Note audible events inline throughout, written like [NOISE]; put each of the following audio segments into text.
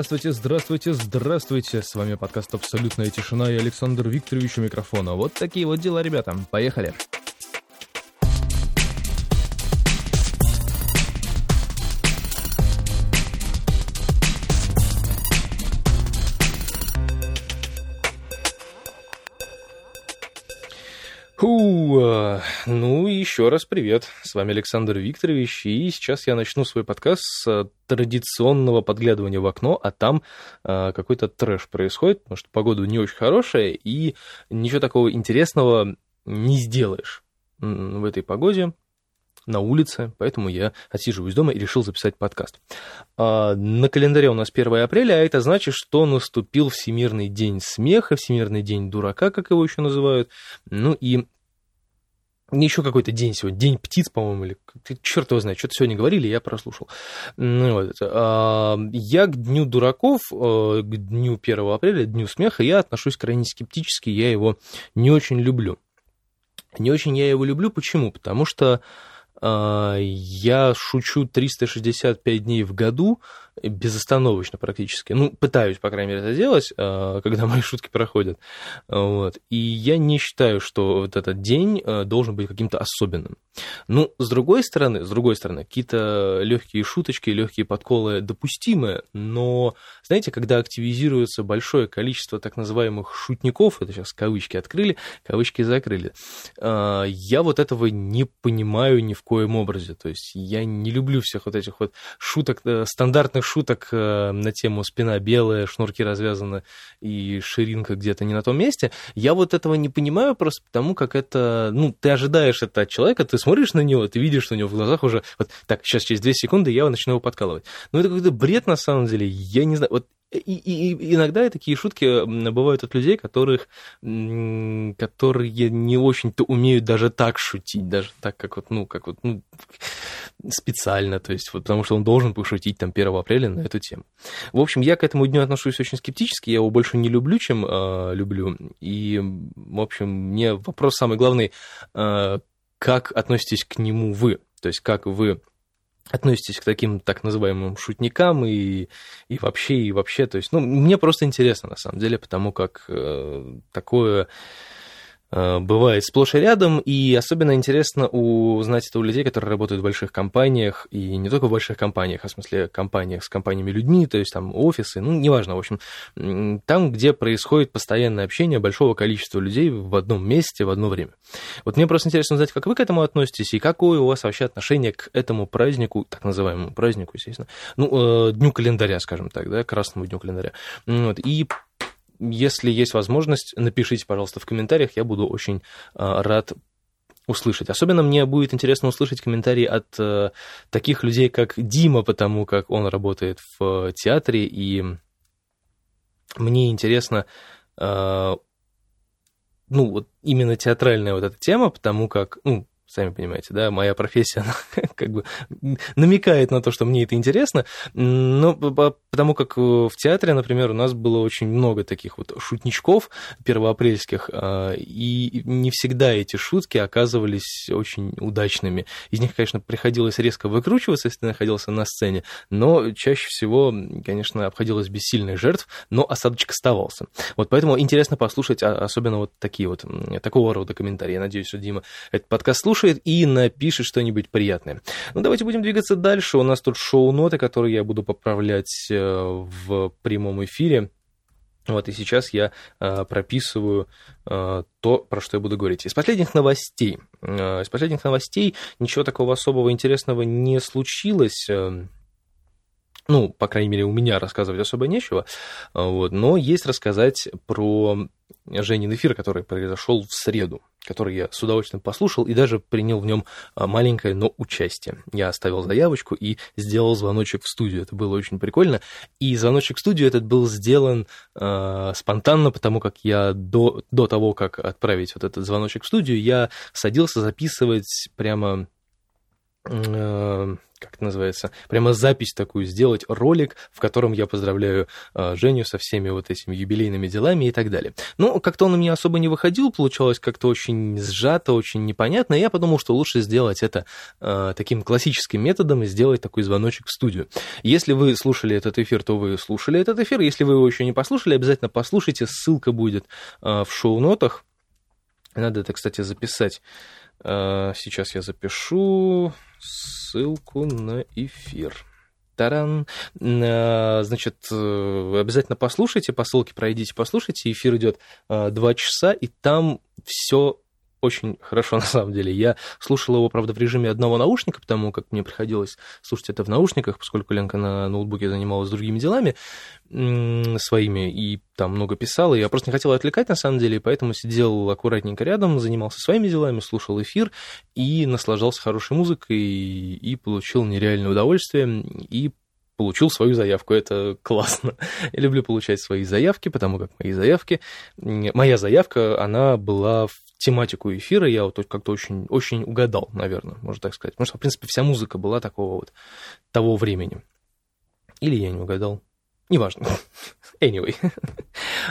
Здравствуйте, здравствуйте, здравствуйте. С вами подкаст «Абсолютная тишина» и Александр Викторович у микрофона. Вот такие вот дела, ребята. Поехали. А, ну и еще раз привет. С вами Александр Викторович, и сейчас я начну свой подкаст с традиционного подглядывания в окно, а там а, какой-то трэш происходит, потому что погода не очень хорошая, и ничего такого интересного не сделаешь в этой погоде на улице, поэтому я отсиживаюсь дома и решил записать подкаст. А, на календаре у нас 1 апреля, а это значит, что наступил Всемирный день смеха, Всемирный день дурака, как его еще называют. Ну и еще какой-то день сегодня, день птиц, по-моему, или черт его знает, что-то сегодня говорили, я прослушал. Ну, вот. А, я к Дню дураков, э, к Дню 1 апреля, Дню смеха, я отношусь крайне скептически, я его не очень люблю. Не очень я его люблю, почему? Потому что а, я шучу 365 дней в году, безостановочно практически. Ну, пытаюсь, по крайней мере, это делать, а, когда [LAUGHS] мои шутки проходят. Вот. И я не считаю, что вот этот день а, должен быть каким-то особенным. Ну, с другой стороны, с другой стороны, какие-то легкие шуточки, легкие подколы допустимы, но, знаете, когда активизируется большое количество так называемых шутников, это сейчас кавычки открыли, кавычки закрыли, а, я вот этого не понимаю ни в коем образе. То есть я не люблю всех вот этих вот шуток, э, стандартных шуток э, на тему спина белая, шнурки развязаны и ширинка где-то не на том месте. Я вот этого не понимаю просто потому, как это, ну, ты ожидаешь это от человека, ты смотришь на него, ты видишь, что у него в глазах уже, вот так, сейчас через 2 секунды я начну его подкалывать. Ну, это какой-то бред на самом деле, я не знаю, вот и, и, и иногда такие шутки бывают от людей, которых, которые не очень-то умеют даже так шутить, даже так, как вот, ну, как вот, ну, специально, то есть, вот, потому что он должен пошутить там 1 апреля на эту тему. В общем, я к этому дню отношусь очень скептически, я его больше не люблю, чем э, люблю. И, в общем, мне вопрос самый главный, э, как относитесь к нему вы? То есть, как вы относитесь к таким так называемым шутникам и, и вообще, и вообще, то есть, ну, мне просто интересно, на самом деле, потому как э, такое бывает сплошь и рядом, и особенно интересно узнать это у людей, которые работают в больших компаниях, и не только в больших компаниях, а в смысле компаниях с компаниями-людьми, то есть там офисы, ну, неважно, в общем, там, где происходит постоянное общение большого количества людей в одном месте в одно время. Вот мне просто интересно узнать, как вы к этому относитесь, и какое у вас вообще отношение к этому празднику, так называемому празднику, естественно, ну, э, дню календаря, скажем так, да, красному дню календаря. Вот, и если есть возможность, напишите, пожалуйста, в комментариях, я буду очень а, рад услышать. Особенно мне будет интересно услышать комментарии от э, таких людей, как Дима, потому как он работает в театре, и мне интересно, э, ну, вот именно театральная вот эта тема, потому как, ну, сами понимаете, да, моя профессия, [LAUGHS] она как бы намекает на то, что мне это интересно, но потому как в театре, например, у нас было очень много таких вот шутничков первоапрельских, а, и не всегда эти шутки оказывались очень удачными. Из них, конечно, приходилось резко выкручиваться, если ты находился на сцене, но чаще всего, конечно, обходилось без сильных жертв, но осадочек оставался. Вот поэтому интересно послушать, а, особенно вот такие вот, такого рода комментарии. Я надеюсь, что Дима этот подкаст слушает, послушает и напишет что-нибудь приятное. Ну, давайте будем двигаться дальше. У нас тут шоу-ноты, которые я буду поправлять э, в прямом эфире. Вот и сейчас я э, прописываю э, то, про что я буду говорить. Из последних новостей. Э, из последних новостей ничего такого особого интересного не случилось. Э, ну, по крайней мере, у меня рассказывать особо нечего. Вот, но есть рассказать про Женин эфир, который произошел в среду, который я с удовольствием послушал и даже принял в нем а, маленькое, но участие. Я оставил заявочку и сделал звоночек в студию. Это было очень прикольно. И звоночек в студию этот был сделан э, спонтанно, потому как я до, до того, как отправить вот этот звоночек в студию, я садился записывать прямо как это называется, прямо запись такую сделать, ролик, в котором я поздравляю э, Женю со всеми вот этими юбилейными делами и так далее. Но как-то он у меня особо не выходил, получалось как-то очень сжато, очень непонятно, и я подумал, что лучше сделать это э, таким классическим методом и сделать такой звоночек в студию. Если вы слушали этот эфир, то вы слушали этот эфир, если вы его еще не послушали, обязательно послушайте, ссылка будет э, в шоу-нотах. Надо это, кстати, записать. Э, сейчас я запишу ссылку на эфир. Таран. Э, значит, э, обязательно послушайте, по ссылке пройдите, послушайте. Эфир идет два часа, и там все очень хорошо, [LAUGHS] на самом деле. Я слушал его, правда, в режиме одного наушника, потому как мне приходилось слушать это в наушниках, поскольку Ленка на ноутбуке занималась другими делами своими и там много писала. Я просто не хотел отвлекать, на самом деле, и поэтому сидел аккуратненько рядом, занимался своими делами, слушал эфир и наслаждался хорошей музыкой, и получил нереальное удовольствие, и получил свою заявку. Это классно. [LAUGHS] Я люблю получать свои заявки, потому как мои заявки... Моя заявка, она была в тематику эфира, я вот как-то очень, очень угадал, наверное, можно так сказать. Потому что, в принципе, вся музыка была такого вот того времени. Или я не угадал. Неважно. [LAUGHS] Anyway. [LAUGHS]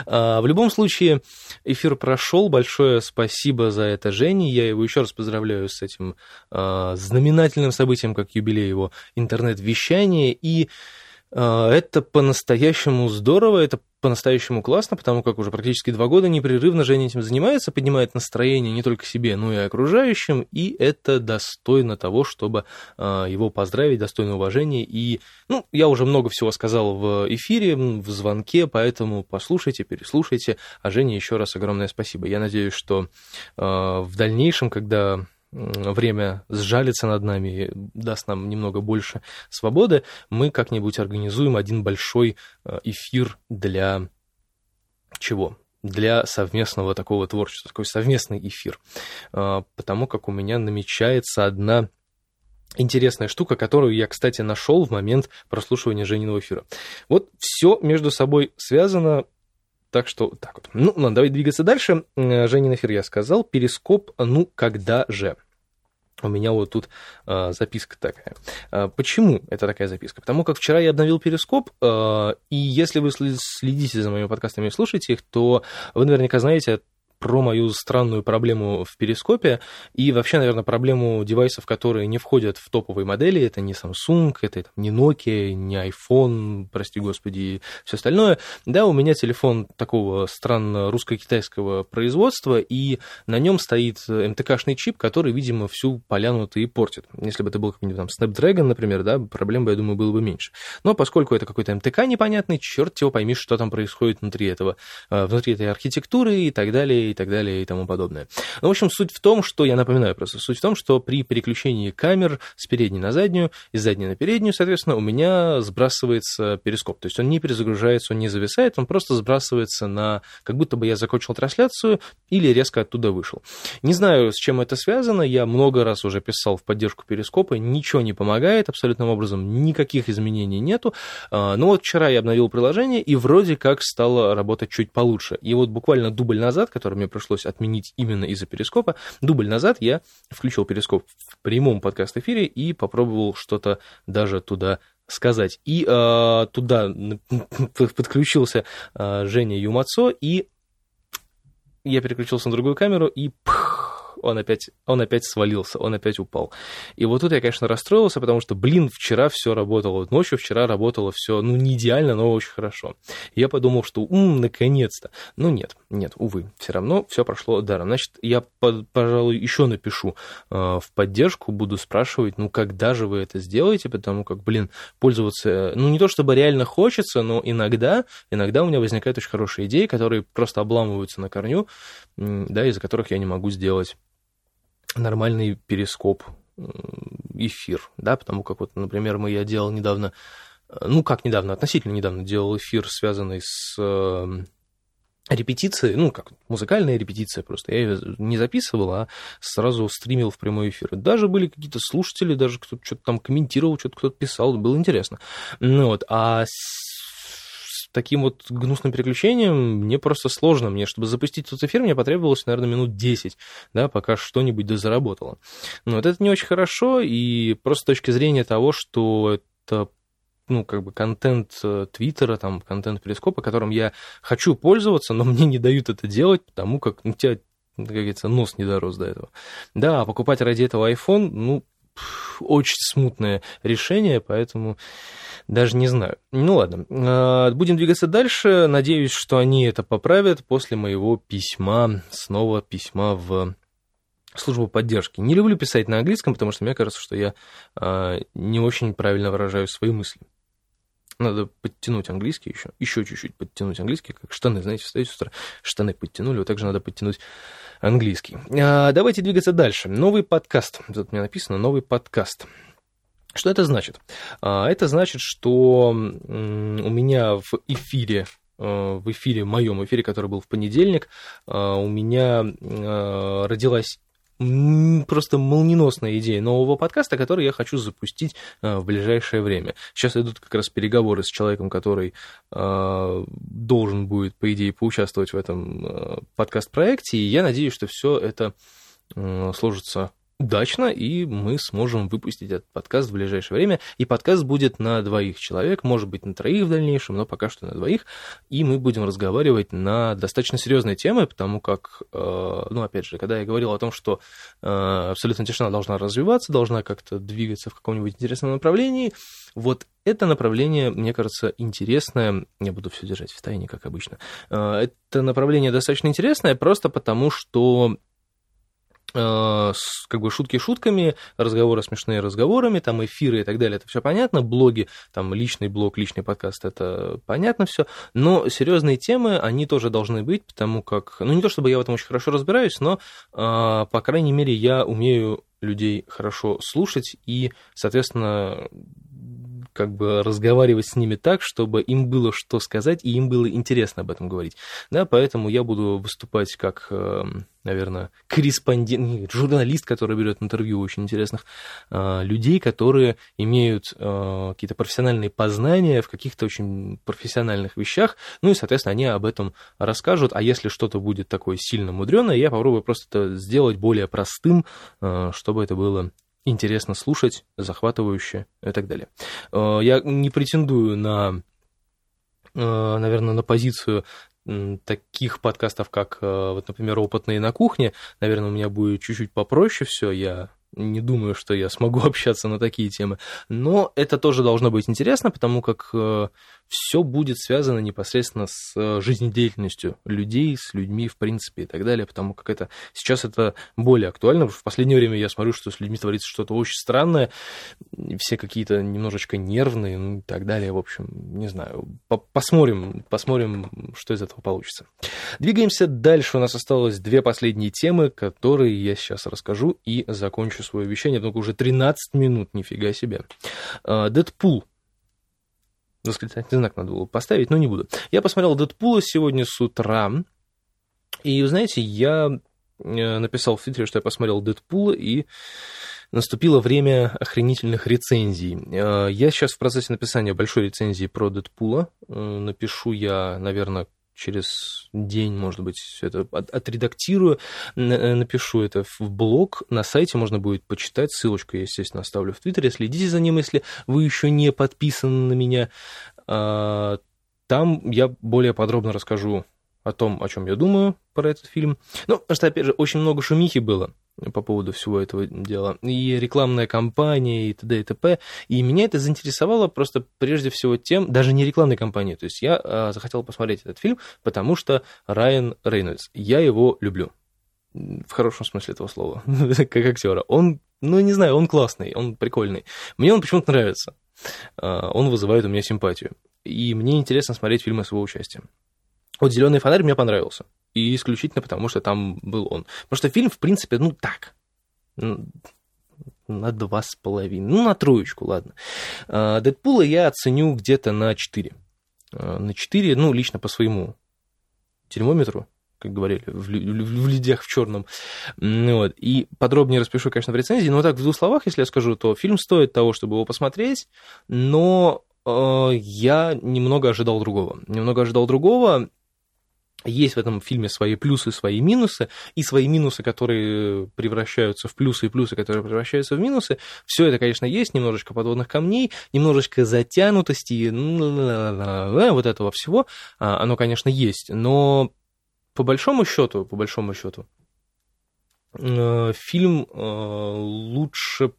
А, в любом случае, эфир прошел. Большое спасибо за это Жене. Я его еще раз поздравляю с этим а, знаменательным событием, как юбилей его интернет-вещания. И это по-настоящему здорово, это по-настоящему классно, потому как уже практически два года непрерывно Женя этим занимается, поднимает настроение не только себе, но и окружающим, и это достойно того, чтобы а, его поздравить, достойно уважения. И, ну, я уже много всего сказал в эфире, в звонке, поэтому послушайте, переслушайте. А Жене еще раз огромное спасибо. Я надеюсь, что а, в дальнейшем, когда время сжалится над нами, даст нам немного больше свободы, мы как-нибудь организуем один большой э, эфир для чего? для совместного такого творчества, такой совместный эфир. Э, потому как у меня намечается одна интересная штука, которую я, кстати, нашел в момент прослушивания Жениного эфира. Вот все между собой связано, так что так вот. Ну, ладно, давай двигаться дальше. Женин эфир я сказал. Перископ, ну, когда же? У меня вот тут э, записка такая. Э, почему это такая записка? Потому как вчера я обновил перископ, э, и если вы следите за моими подкастами и слушаете их, то вы наверняка знаете про мою странную проблему в перископе и вообще, наверное, проблему девайсов, которые не входят в топовые модели. Это не Samsung, это не Nokia, не iPhone, прости господи, и все остальное. Да, у меня телефон такого странно русско-китайского производства, и на нем стоит МТК-шный чип, который, видимо, всю поляну-то и портит. Если бы это был какой-нибудь там Snapdragon, например, да, проблем бы, я думаю, было бы меньше. Но поскольку это какой-то МТК непонятный, черт его пойми, что там происходит внутри этого, э, внутри этой архитектуры и так далее, и так далее и тому подобное. Ну, в общем, суть в том, что, я напоминаю просто, суть в том, что при переключении камер с передней на заднюю, из задней на переднюю, соответственно, у меня сбрасывается перископ. То есть он не перезагружается, он не зависает, он просто сбрасывается на... как будто бы я закончил трансляцию или резко оттуда вышел. Не знаю, с чем это связано, я много раз уже писал в поддержку перископа, ничего не помогает абсолютным образом, никаких изменений нету. А, но вот вчера я обновил приложение, и вроде как стало работать чуть получше. И вот буквально дубль назад, который мне пришлось отменить именно из-за перископа. Дубль назад я включил перископ в прямом подкаст-эфире и попробовал что-то даже туда сказать. И э, туда подключился э, Женя Юмацо, и я переключился на другую камеру, и пх, он опять, он опять свалился, он опять упал. И вот тут я, конечно, расстроился, потому что, блин, вчера все работало, ночью вчера работало все, ну, не идеально, но очень хорошо. Я подумал, что, ум, наконец-то. Ну, нет, нет, увы, все равно все прошло даром. Значит, я, пожалуй, еще напишу э, в поддержку, буду спрашивать, ну, когда же вы это сделаете, потому как, блин, пользоваться, ну, не то чтобы реально хочется, но иногда, иногда у меня возникают очень хорошие идеи, которые просто обламываются на корню, да, из-за которых я не могу сделать нормальный перископ, эфир, да, потому как вот, например, мы, я делал недавно, э, ну, как недавно, относительно недавно делал эфир, связанный с э, репетицией, ну, как музыкальная репетиция просто, я ее не записывал, а сразу стримил в прямой эфир. Даже были какие-то слушатели, даже кто-то что-то там комментировал, что-то кто-то писал, было интересно. Ну вот, а таким вот гнусным переключением мне просто сложно. Мне, чтобы запустить этот эфир, мне потребовалось, наверное, минут 10, да, пока что-нибудь дозаработало. Но вот это не очень хорошо, и просто с точки зрения того, что это ну, как бы контент э, Твиттера, там, контент Перископа, которым я хочу пользоваться, но [LAUGHS] мне не дают это делать, потому как у тебя, как говорится, нос не дорос до этого. Да, покупать ради этого iPhone, ну, очень смутное решение, поэтому даже не знаю. Ну ладно, а, будем двигаться дальше. Надеюсь, что они это поправят после моего письма, снова письма в службу поддержки. Не люблю писать на английском, потому что мне кажется, что я а, не очень правильно выражаю свои мысли. Надо подтянуть английский еще, еще чуть-чуть подтянуть английский, как штаны, знаете, встаете с утра, штаны подтянули, вот так же надо подтянуть английский. А, давайте двигаться дальше. Новый подкаст. Тут у меня написано новый подкаст. Что это значит? А, это значит, что у меня в эфире а, в эфире, в моем эфире, который был в понедельник, а, у меня родилась просто молниеносная идея нового подкаста, который я хочу запустить э, в ближайшее время. Сейчас идут как раз переговоры с человеком, который э, должен будет, по идее, поучаствовать в этом э, подкаст-проекте, и я надеюсь, что все это сложится удачно, и мы сможем выпустить этот подкаст в ближайшее время. И подкаст будет на двоих человек, может быть, на троих в дальнейшем, но пока что на двоих. И мы будем разговаривать на достаточно серьезные темы, потому как, э, ну, опять же, когда я говорил о том, что э, абсолютно тишина должна развиваться, должна как-то двигаться в каком-нибудь интересном направлении, вот это направление, мне кажется, интересное. Я буду все держать в тайне, как обычно. Э, это направление достаточно интересное, просто потому что как бы шутки шутками, разговоры смешные разговорами, там эфиры и так далее, это все понятно, блоги, там личный блог, личный подкаст, это понятно все, но серьезные темы, они тоже должны быть, потому как, ну не то чтобы я в этом очень хорошо разбираюсь, но, э, по крайней мере, я умею людей хорошо слушать и, соответственно, как бы разговаривать с ними так, чтобы им было что сказать, и им было интересно об этом говорить. Да, поэтому я буду выступать как, эм, наверное, корреспондент, журналист, который берет интервью очень интересных э, людей, которые имеют э, какие-то профессиональные познания в каких-то очень профессиональных вещах, ну и, соответственно, они об этом расскажут, а если что-то будет такое сильно мудреное, я попробую просто это сделать более простым, э, чтобы это было интересно слушать, захватывающе и так далее. Э, я не претендую на, э, наверное, на позицию таких подкастов, как, э, вот, например, «Опытные на кухне». Наверное, у меня будет чуть-чуть попроще все, я не думаю, что я смогу [LAUGHS] общаться на такие темы. Но это тоже должно быть интересно, потому как э, все будет связано непосредственно с э, жизнедеятельностью людей, с людьми, в принципе, и так далее, потому как это сейчас это более актуально. В последнее время я смотрю, что с людьми творится что-то очень странное, все какие-то немножечко нервные, ну и так далее. В общем, не знаю. Посмотрим, посмотрим, что из этого получится. Двигаемся дальше. У нас осталось две последние темы, которые я сейчас расскажу и закончу закончу свое вещание, только уже 13 минут, нифига себе. А, Дэдпул. Восклицательный знак надо было поставить, но не буду. Я посмотрел Дэдпула сегодня с утра, и, знаете, я э, написал в Твиттере, что я посмотрел Дэдпула, и наступило время охренительных рецензий. А, я сейчас в процессе написания большой рецензии про Дэдпула. Э, напишу я, наверное, через день, может быть, все это отредактирую, э, напишу это в блог, на сайте можно будет почитать, ссылочку я, естественно, оставлю в Твиттере, следите за ним, если вы еще не подписаны на меня. А, там я более подробно расскажу о том, о чем я думаю про этот фильм. Ну, потому что, опять же, очень много шумихи было по поводу всего этого дела. И рекламная кампания, и т.д. и т.п. И меня это заинтересовало просто прежде всего тем, даже не рекламной кампанией. То есть я а, захотел посмотреть этот фильм, потому что Райан Рейнольдс, я его люблю. В хорошем смысле этого слова, [LAUGHS] как актера. Он, ну не знаю, он классный, он прикольный. Мне он почему-то нравится. А, он вызывает у меня симпатию. И мне интересно смотреть фильмы с его участием. Вот «Зеленый фонарь» мне понравился. И исключительно потому, что там был он. Потому что фильм, в принципе, ну так, на два с половиной, ну на троечку, ладно. А, Дэдпула я оценю где-то на 4. А, на 4, ну, лично по своему термометру, как говорили, в, в, в людях в черном. Вот. И подробнее распишу, конечно, в рецензии, но так в двух словах, если я скажу, то фильм стоит того, чтобы его посмотреть, но э, я немного ожидал другого. Немного ожидал другого. Есть в этом фильме свои плюсы, свои минусы, и свои минусы, которые превращаются в плюсы, и плюсы, которые превращаются в минусы. Все это, конечно, есть, немножечко подводных камней, немножечко затянутости, вот этого всего, а, оно, конечно, есть. Но по большому счету, по большому счету, фильм э, лучше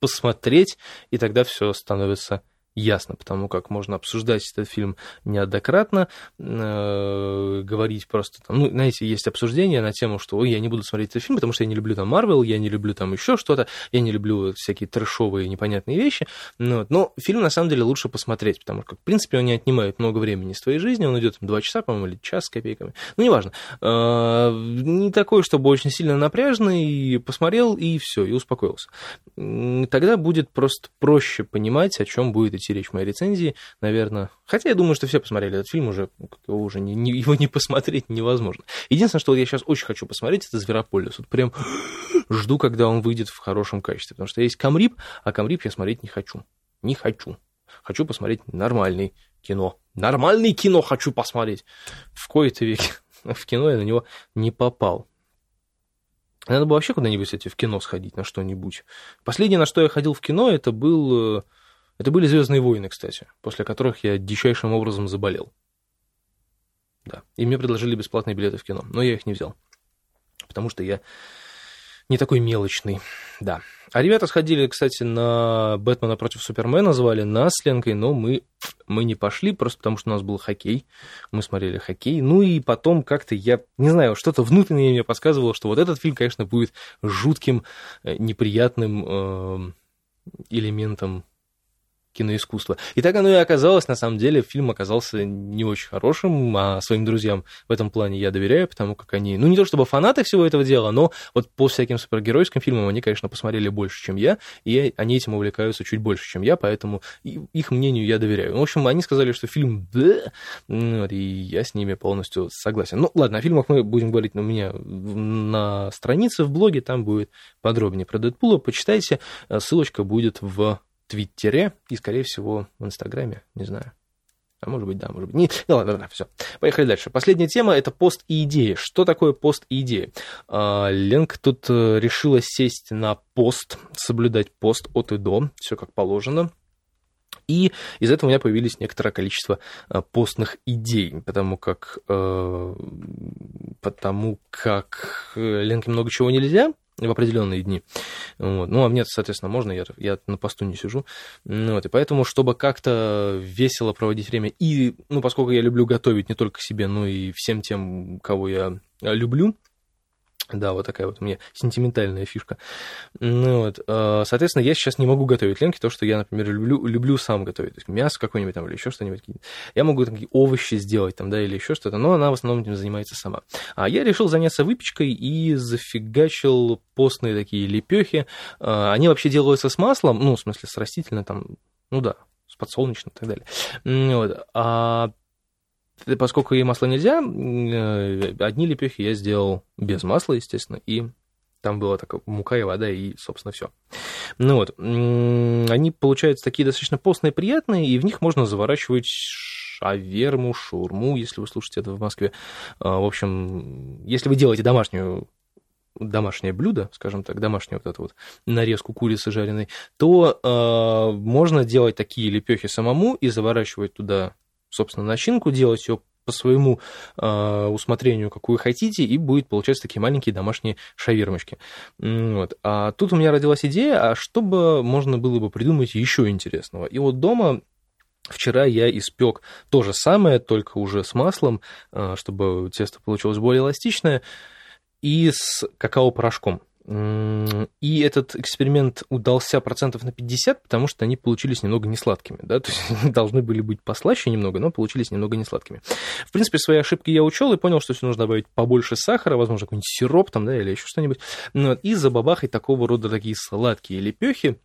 посмотреть, и тогда все становится ясно, потому как можно обсуждать этот фильм неоднократно, э, говорить просто там, ну, знаете, есть обсуждение на тему, что ой, я не буду смотреть этот фильм, потому что я не люблю там Марвел, я не люблю там еще что-то, я не люблю всякие трэшовые непонятные вещи, ну, но фильм на самом деле лучше посмотреть, потому что, в принципе, он не отнимает много времени из твоей жизни, он идет два часа, по-моему, или час с копейками, ну, неважно, э, не такой, чтобы очень сильно напряжный, посмотрел и все, и успокоился. Тогда будет просто проще понимать, о чем будет идти речь в моей рецензии, наверное. Хотя я думаю, что все посмотрели этот фильм уже, его уже не, не, его не посмотреть невозможно. Единственное, что я сейчас очень хочу посмотреть, это Зверополис. Вот прям жду, когда он выйдет в хорошем качестве. Потому что есть Камрип, а Камрип я смотреть не хочу. Не хочу. Хочу посмотреть нормальный кино. Нормальный кино хочу посмотреть. В кои-то веке [LAUGHS] в кино я на него не попал. Надо было вообще куда-нибудь, кстати, в кино сходить на что-нибудь. Последнее, на что я ходил в кино, это был э, это были Звездные войны, кстати, после которых я дичайшим образом заболел. Да. И мне предложили бесплатные билеты в кино, но я их не взял. Потому что я не такой мелочный, да. А ребята сходили, кстати, на Бэтмена против Супермена, звали нас с Ленкой, но мы, мы не пошли, просто потому что у нас был хоккей. Мы смотрели хоккей. Ну и потом как-то я, не знаю, что-то внутреннее мне подсказывало, что вот этот фильм, конечно, будет жутким, э, неприятным э, элементом киноискусства. И так оно и оказалось. На самом деле фильм оказался не очень хорошим, а своим друзьям в этом плане я доверяю, потому как они, ну не то чтобы фанаты всего этого дела, но вот по всяким супергеройским фильмам они, конечно, посмотрели больше, чем я, и они этим увлекаются чуть больше, чем я, поэтому их мнению я доверяю. В общем, они сказали, что фильм вот, и я с ними полностью согласен. Ну ладно, о фильмах мы будем говорить у меня на странице в блоге, там будет подробнее про Дэдпула, почитайте, ссылочка будет в Твиттере и, скорее всего, в Инстаграме, не знаю. А может быть, да, может быть. Не... Ну ладно, ладно, все. Поехали дальше. Последняя тема это пост и идеи. Что такое пост и идеи? А, Ленк тут э, решила сесть на пост, соблюдать пост от и до, все как положено. И из этого у меня появились некоторое количество э, постных идей, потому как, э, потому как Ленке много чего нельзя, в определенные дни. Вот. Ну, а мне, соответственно, можно, я, я на посту не сижу. Ну, вот. И поэтому, чтобы как-то весело проводить время, и, ну, поскольку я люблю готовить не только себе, но и всем тем, кого я люблю, да, вот такая вот у меня сентиментальная фишка. Ну, вот, а, соответственно, я сейчас не могу готовить ленки, то, что я, например, люблю, люблю сам готовить. То есть мясо какое-нибудь там или еще что-нибудь. Я могу такие овощи сделать там, да, или еще что-то, но она в основном этим занимается сама. А я решил заняться выпечкой и зафигачил постные такие лепехи. А, они вообще делаются с маслом, ну, в смысле, с растительным там, ну да, с подсолнечным и так далее. Вот. А поскольку и масла нельзя, э, одни лепехи я сделал без масла, естественно, и там была такая мука и вода, и, собственно, все. Ну вот, они получаются такие достаточно постные, приятные, и в них можно заворачивать шаверму, шурму, если вы слушаете это в Москве. А, в общем, если вы делаете домашнюю домашнее блюдо, скажем так, домашнюю вот эту вот нарезку курицы жареной, то э, можно делать такие лепехи самому и заворачивать туда собственно, начинку, делать ее по своему э, усмотрению, какую хотите, и будет получаться такие маленькие домашние шавермочки. Вот. А тут у меня родилась идея, а что бы можно было бы придумать еще интересного. И вот дома Вчера я испек то же самое, только уже с маслом, а, чтобы тесто получилось более эластичное, и с какао-порошком. И этот эксперимент удался процентов на 50, потому что они получились немного несладкими. Да? [LAUGHS] То есть должны были быть послаще немного, но получились немного несладкими. В принципе, свои ошибки я учел и понял, что все нужно добавить побольше сахара, возможно, какой-нибудь сироп там, да, или еще что-нибудь. Ну и забабахать такого рода такие сладкие лепехи.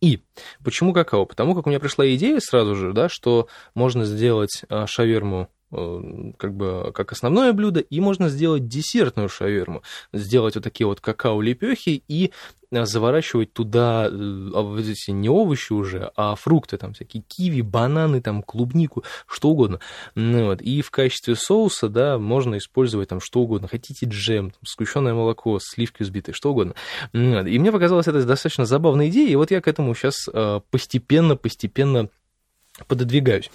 И почему какао? Потому как у меня пришла идея сразу же, да, что можно сделать а, шаверму как бы как основное блюдо, и можно сделать десертную шаверму. Сделать вот такие вот какао-лепехи и заворачивать туда а, эти не овощи уже, а фрукты, там всякие киви, бананы, там клубнику, что угодно. Ну, вот. И в качестве соуса, да, можно использовать там что угодно. Хотите джем, там, сгущенное молоко, сливки взбитые, что угодно. Ну, вот. И мне показалось это достаточно забавной идеей, и вот я к этому сейчас постепенно-постепенно пододвигаюсь.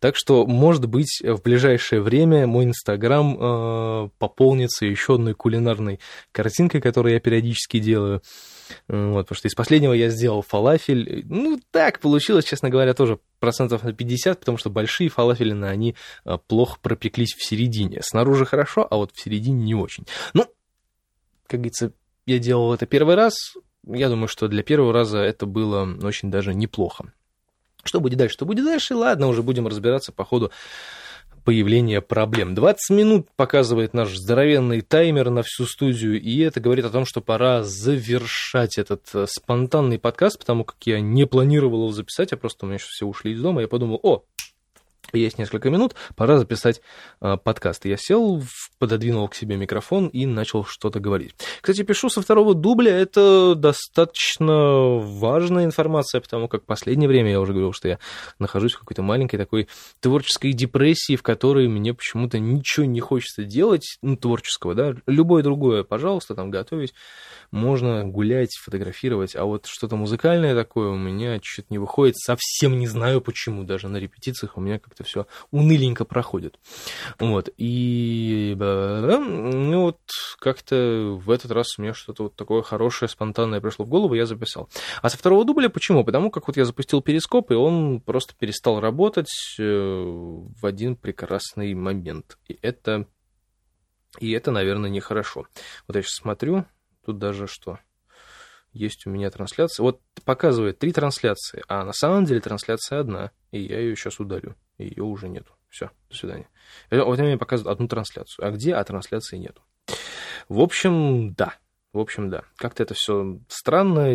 Так что, может быть, в ближайшее время мой Инстаграм э, пополнится еще одной кулинарной картинкой, которую я периодически делаю. Вот, потому что из последнего я сделал фалафель. Ну, так получилось, честно говоря, тоже процентов на 50, потому что большие фалафелины, они э, плохо пропеклись в середине. Снаружи хорошо, а вот в середине не очень. Ну, как говорится, я делал это первый раз. Я думаю, что для первого раза это было очень даже неплохо. Что будет дальше? Что будет дальше? Ладно, уже будем разбираться по ходу появления проблем. 20 минут показывает наш здоровенный таймер на всю студию, и это говорит о том, что пора завершать этот э, спонтанный подкаст, потому как я не планировал его записать, а просто у меня сейчас все ушли из дома, я подумал, о, есть несколько минут, пора записать э, подкаст. Я сел, пододвинул к себе микрофон и начал что-то говорить. Кстати, пишу со второго дубля, это достаточно важная информация, потому как в последнее время я уже говорил, что я нахожусь в какой-то маленькой такой творческой депрессии, в которой мне почему-то ничего не хочется делать, ну, творческого, да, любое другое, пожалуйста, там, готовить, можно гулять, фотографировать, а вот что-то музыкальное такое у меня чуть-чуть не выходит, совсем не знаю почему, даже на репетициях у меня как-то все уныленько проходит. Вот, и ну вот как-то в этот раз у меня что-то вот такое хорошее, спонтанное пришло в голову, я записал. А со второго дубля почему? Потому как вот я запустил перископ, и он просто перестал работать э, в один прекрасный момент. И это, и это наверное, нехорошо. Вот я сейчас смотрю, Тут даже что? Есть у меня трансляция. Вот показывает три трансляции, а на самом деле трансляция одна, и я ее сейчас удалю. Ее уже нету. Все, до свидания. Вот мне показывают одну трансляцию. А где? А трансляции нету. В общем, да. В общем, да, как-то это все странно.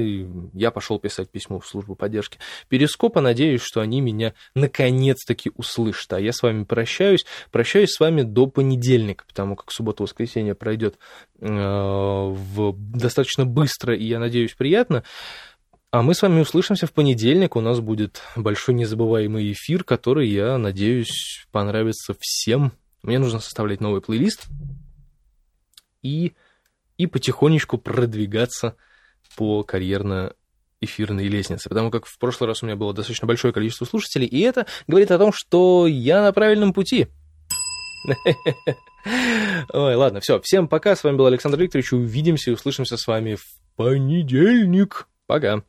Я пошел писать письмо в службу поддержки Перископа. Надеюсь, что они меня наконец-таки услышат. А я с вами прощаюсь. Прощаюсь с вами до понедельника, потому как суббота-воскресенье пройдет э, в... достаточно быстро и, я надеюсь, приятно. А мы с вами услышимся в понедельник. У нас будет большой незабываемый эфир, который, я надеюсь, понравится всем. Мне нужно составлять новый плейлист. И и потихонечку продвигаться по карьерно-эфирной лестнице. Потому как в прошлый раз у меня было достаточно большое количество слушателей, и это говорит о том, что я на правильном пути. [LAUGHS] Ой, ладно, все. Всем пока. С вами был Александр Викторович. Увидимся и услышимся с вами в понедельник. Пока.